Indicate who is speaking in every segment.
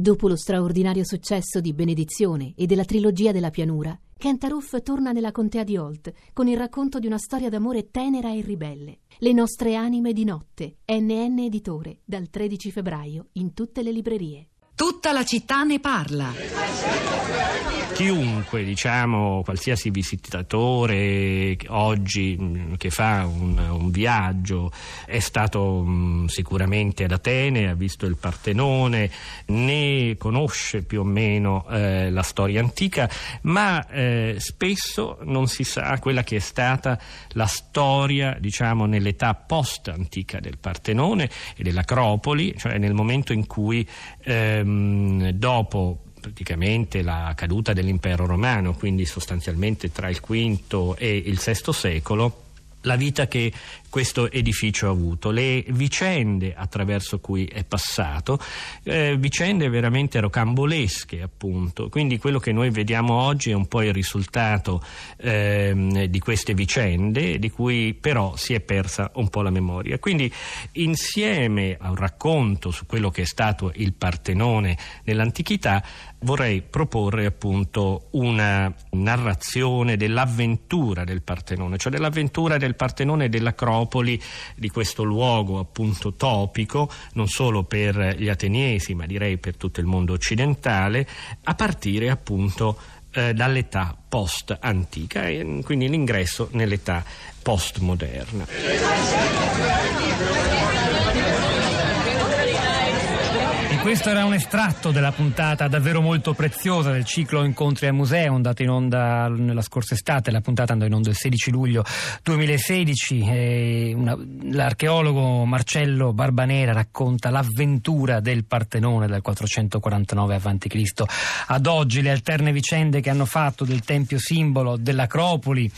Speaker 1: Dopo lo straordinario successo di Benedizione e della trilogia della pianura, Kent Aruf torna nella contea di Holt con il racconto di una storia d'amore tenera e ribelle. Le nostre anime di notte, NN Editore, dal 13 febbraio in tutte le librerie.
Speaker 2: Tutta la città ne parla.
Speaker 3: Chiunque, diciamo, qualsiasi visitatore oggi mm, che fa un, un viaggio è stato mh, mm, sicuramente ad Atene, ha visto il Partenone, ne conosce più o meno eh, la storia antica, ma eh, spesso non si sa quella che è stata la storia, diciamo, nell'età post-antica del Partenone e dell'Acropoli, cioè nel momento in cui ehm, dopo praticamente la caduta dell'impero romano, quindi sostanzialmente tra il V e il VI secolo, la vita che questo edificio ha avuto, le vicende attraverso cui è passato, eh, vicende veramente rocambolesche appunto, quindi quello che noi vediamo oggi è un po' il risultato eh, di queste vicende di cui però si è persa un po' la memoria. Quindi insieme a un racconto su quello che è stato il Partenone nell'antichità vorrei proporre appunto una narrazione dell'avventura del Partenone, cioè dell'avventura del Partenone e dell'Acropoli Acropoli, di questo luogo appunto topico, non solo per gli ateniesi, ma direi per tutto il mondo occidentale, a partire appunto eh, dall'età post-antica e quindi l'ingresso nell'età postmoderna.
Speaker 4: Questo era un estratto della puntata davvero molto preziosa del ciclo Incontri al Museo, andata in onda nella scorsa estate, la puntata andò in onda il 16 luglio 2016. Una, l'archeologo Marcello Barbanera racconta l'avventura del Partenone dal 449 a.C. ad oggi, le alterne vicende che hanno fatto del tempio simbolo dell'Acropoli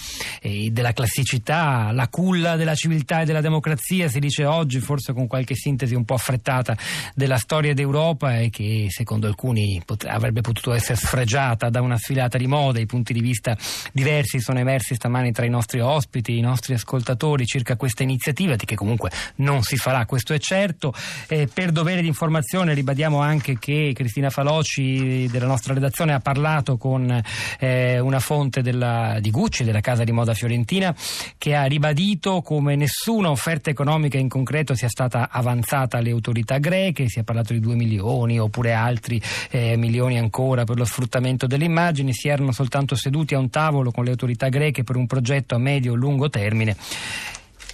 Speaker 4: della classicità, la culla della civiltà e della democrazia, si dice oggi, forse con qualche sintesi un po' affrettata della storia d'Europa d'Europa e che secondo alcuni pot- avrebbe potuto essere sfregiata da una sfilata di moda. I punti di vista diversi sono emersi stamani tra i nostri ospiti, i nostri ascoltatori circa questa iniziativa, che comunque non si farà, questo è certo. Eh, per dovere di informazione ribadiamo anche che Cristina Faloci della nostra redazione ha parlato con eh, una fonte della, di Gucci, della casa di moda fiorentina, che ha ribadito come nessuna offerta economica in concreto sia stata avanzata alle autorità greche, si è parlato di 2 milioni oppure altri eh, milioni ancora per lo sfruttamento delle immagini, si erano soltanto seduti a un tavolo con le autorità greche per un progetto a medio e lungo termine.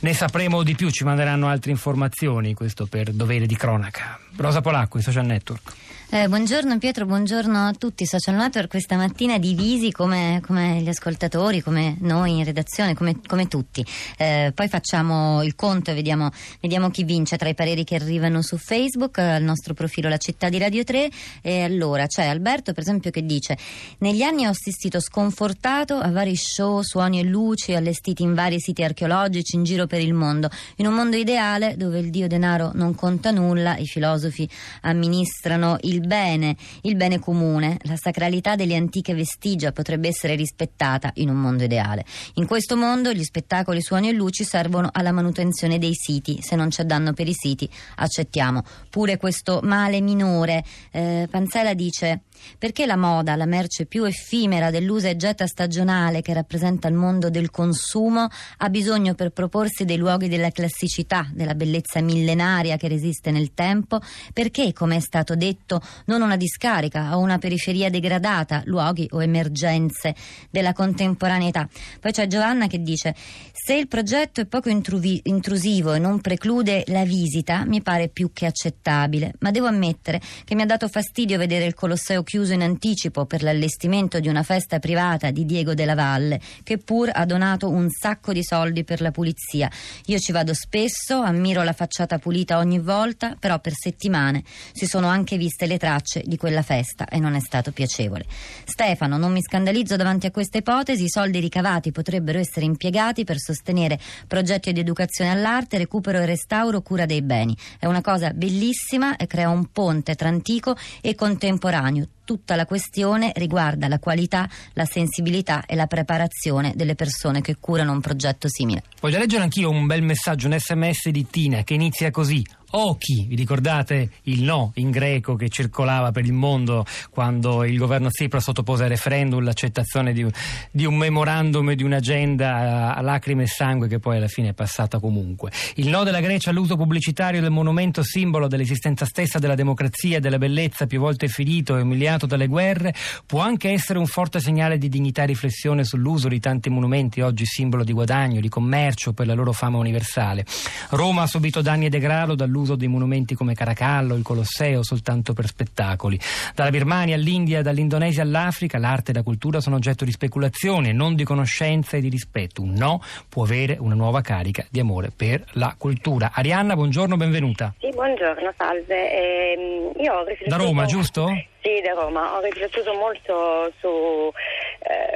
Speaker 4: Ne sapremo di più, ci manderanno altre informazioni, questo per dovere di cronaca. Rosa Polacco, i social network.
Speaker 5: Eh, buongiorno Pietro, buongiorno a tutti. Social Network questa mattina divisi come, come gli ascoltatori, come noi in redazione, come, come tutti. Eh, poi facciamo il conto e vediamo, vediamo, chi vince tra i pareri che arrivano su Facebook, al nostro profilo La Città di Radio 3. E allora c'è Alberto, per esempio, che dice: Negli anni ho assistito sconfortato a vari show, suoni e luci allestiti in vari siti archeologici in giro per il mondo. In un mondo ideale dove il dio denaro non conta nulla, i filosofi amministrano il il bene, il bene comune, la sacralità delle antiche vestigia potrebbe essere rispettata in un mondo ideale. In questo mondo gli spettacoli, suoni e luci servono alla manutenzione dei siti. Se non c'è danno per i siti, accettiamo. Pure questo male minore. Eh, Panzella dice perché la moda, la merce più effimera dell'usa e getta stagionale che rappresenta il mondo del consumo, ha bisogno per proporsi dei luoghi della classicità, della bellezza millenaria che resiste nel tempo? Perché, come è stato detto, non una discarica o una periferia degradata, luoghi o emergenze della contemporaneità? Poi c'è Giovanna che dice: Se il progetto è poco intruvi- intrusivo e non preclude la visita, mi pare più che accettabile, ma devo ammettere che mi ha dato fastidio vedere il Colosseo chiuso in anticipo per l'allestimento di una festa privata di Diego della Valle, che pur ha donato un sacco di soldi per la pulizia. Io ci vado spesso, ammiro la facciata pulita ogni volta, però per settimane si sono anche viste le tracce di quella festa e non è stato piacevole. Stefano, non mi scandalizzo davanti a questa ipotesi, i soldi ricavati potrebbero essere impiegati per sostenere progetti di educazione all'arte, recupero e restauro, cura dei beni. È una cosa bellissima e crea un ponte tra antico e contemporaneo tutta la questione riguarda la qualità, la sensibilità e la preparazione delle persone che curano un progetto simile.
Speaker 4: Voglio leggere anch'io un bel messaggio, un sms di Tina che inizia così. Ochi, vi ricordate il no in greco che circolava per il mondo quando il governo Tsipras sottopose a referendum l'accettazione di, di un memorandum e di un'agenda a, lacrime e sangue che poi alla fine è passata comunque. Il no della Grecia all'uso pubblicitario del monumento simbolo dell'esistenza stessa della democrazia e della bellezza più volte ferito e umiliato dalle guerre può anche essere un forte segnale di dignità e riflessione sull'uso di tanti monumenti oggi simbolo di guadagno, di commercio per la loro fama universale. Roma ha subito danni e degrado dall'uso l'uso dei monumenti come Caracallo, il Colosseo, soltanto per spettacoli. Dalla Birmania all'India, dall'Indonesia all'Africa, l'arte e la cultura sono oggetto di speculazione, non di conoscenza e di rispetto. Un no può avere una nuova carica di amore per la cultura. Arianna, buongiorno, benvenuta.
Speaker 6: Sì, buongiorno, salve. Eh, io ho riflettuto...
Speaker 4: Da Roma, giusto?
Speaker 6: Sì, da Roma. Ho riflettuto molto su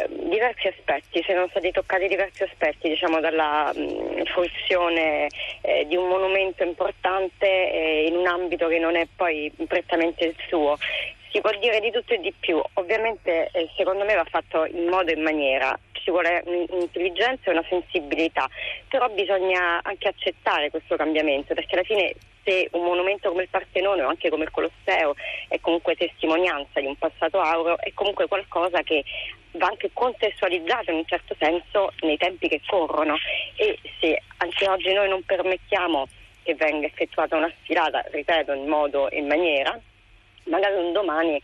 Speaker 6: diversi aspetti, sono stati toccati diversi aspetti, diciamo dalla mh, fruizione eh, di un monumento importante eh, in un ambito che non è poi prettamente il suo. Si può dire di tutto e di più, ovviamente eh, secondo me va fatto in modo e in maniera, ci vuole un'intelligenza e una sensibilità, però bisogna anche accettare questo cambiamento perché alla fine se un monumento come il Partenone o anche come il Colosseo è comunque testimonianza di un passato auro, è comunque qualcosa che va anche contestualizzato in un certo senso nei tempi che corrono. E se anche oggi noi non permettiamo che venga effettuata una sfilata, ripeto, in modo e in maniera, magari un domani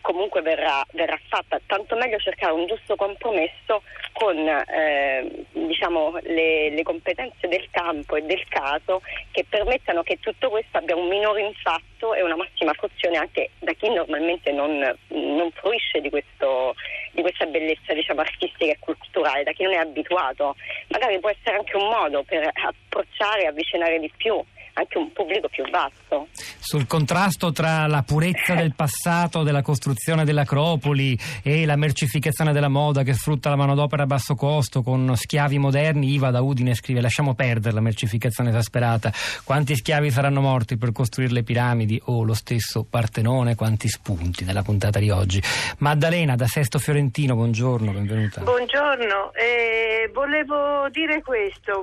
Speaker 6: comunque verrà, verrà, fatta, tanto meglio cercare un giusto compromesso con eh, diciamo, le, le, competenze del campo e del caso che permettano che tutto questo abbia un minore impatto e una massima fruizione anche da chi normalmente non, non fruisce di, questo, di questa bellezza diciamo, artistica e culturale, da chi non è abituato. Magari può essere anche un modo per approcciare e avvicinare di più anche un pubblico più vasto.
Speaker 4: Sul contrasto tra la purezza del passato, della costruzione dell'Acropoli e la mercificazione della moda che sfrutta la manodopera a basso costo con schiavi moderni, Iva da Udine scrive lasciamo perdere la mercificazione esasperata, quanti schiavi saranno morti per costruire le piramidi o lo stesso Partenone, quanti spunti nella puntata di oggi. Maddalena da Sesto Fiorentino, buongiorno, benvenuta.
Speaker 7: Buongiorno, eh, volevo dire questo,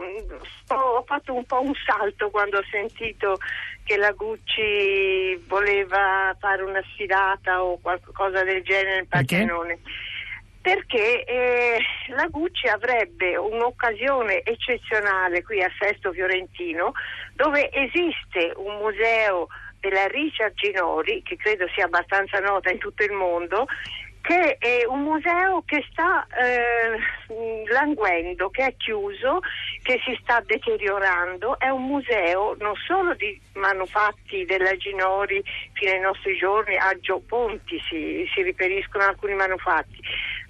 Speaker 7: ho fatto un po' un salto quando ho sentito sentito che la Gucci voleva fare una sfidata o qualcosa del genere nel Partenone. Perché eh, la Gucci avrebbe un'occasione eccezionale qui a Sesto Fiorentino dove esiste un museo della Richard Ginori, che credo sia abbastanza nota in tutto il mondo, che è un museo che sta eh, languendo, che è chiuso, che si sta deteriorando. È un museo non solo di manufatti della Ginori fino ai nostri giorni, a Gio Ponti si, si riferiscono alcuni manufatti,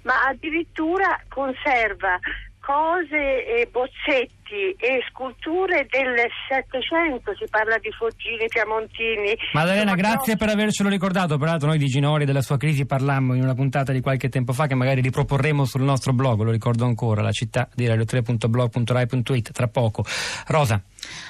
Speaker 7: ma addirittura conserva cose e bozzetti e sculture del Settecento, si parla di Foggini, Piamontini.
Speaker 4: Maddalena, grazie per avercelo ricordato, peraltro noi di Ginori della sua crisi parlammo in una puntata di qualche tempo fa che magari riproporremo sul nostro blog, lo ricordo ancora, la città di radio3.blog.rai.it tra poco. Rosa.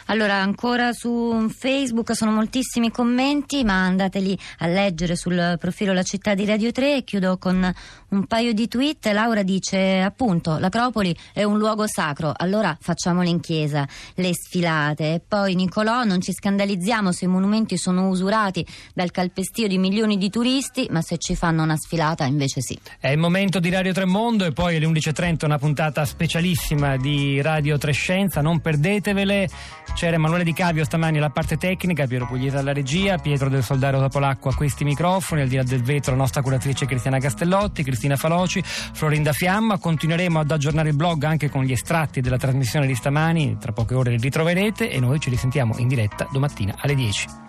Speaker 5: Allora, ancora su Facebook sono moltissimi commenti, ma andateli a leggere sul profilo La Città di Radio 3 e chiudo con un paio di tweet. Laura dice appunto l'Acropoli è un luogo sacro, allora facciamole in chiesa, le sfilate. E poi Nicolò, non ci scandalizziamo se i monumenti sono usurati dal calpestio di milioni di turisti, ma se ci fanno una sfilata invece sì.
Speaker 4: È il momento di Radio Tremondo e poi alle 11.30 una puntata specialissima di Radio Trescenza, non perdetevele. C'era Emanuele Di Cavio stamani alla parte tecnica, Piero Pugliese alla regia, Pietro del Soldaro da Polacco a questi microfoni, al di là del vetro la nostra curatrice Cristiana Castellotti, Cristina Faloci, Florinda Fiamma. Continueremo ad aggiornare il blog anche con gli estratti della trasmissione di stamani, tra poche ore li ritroverete e noi ci risentiamo in diretta domattina alle 10.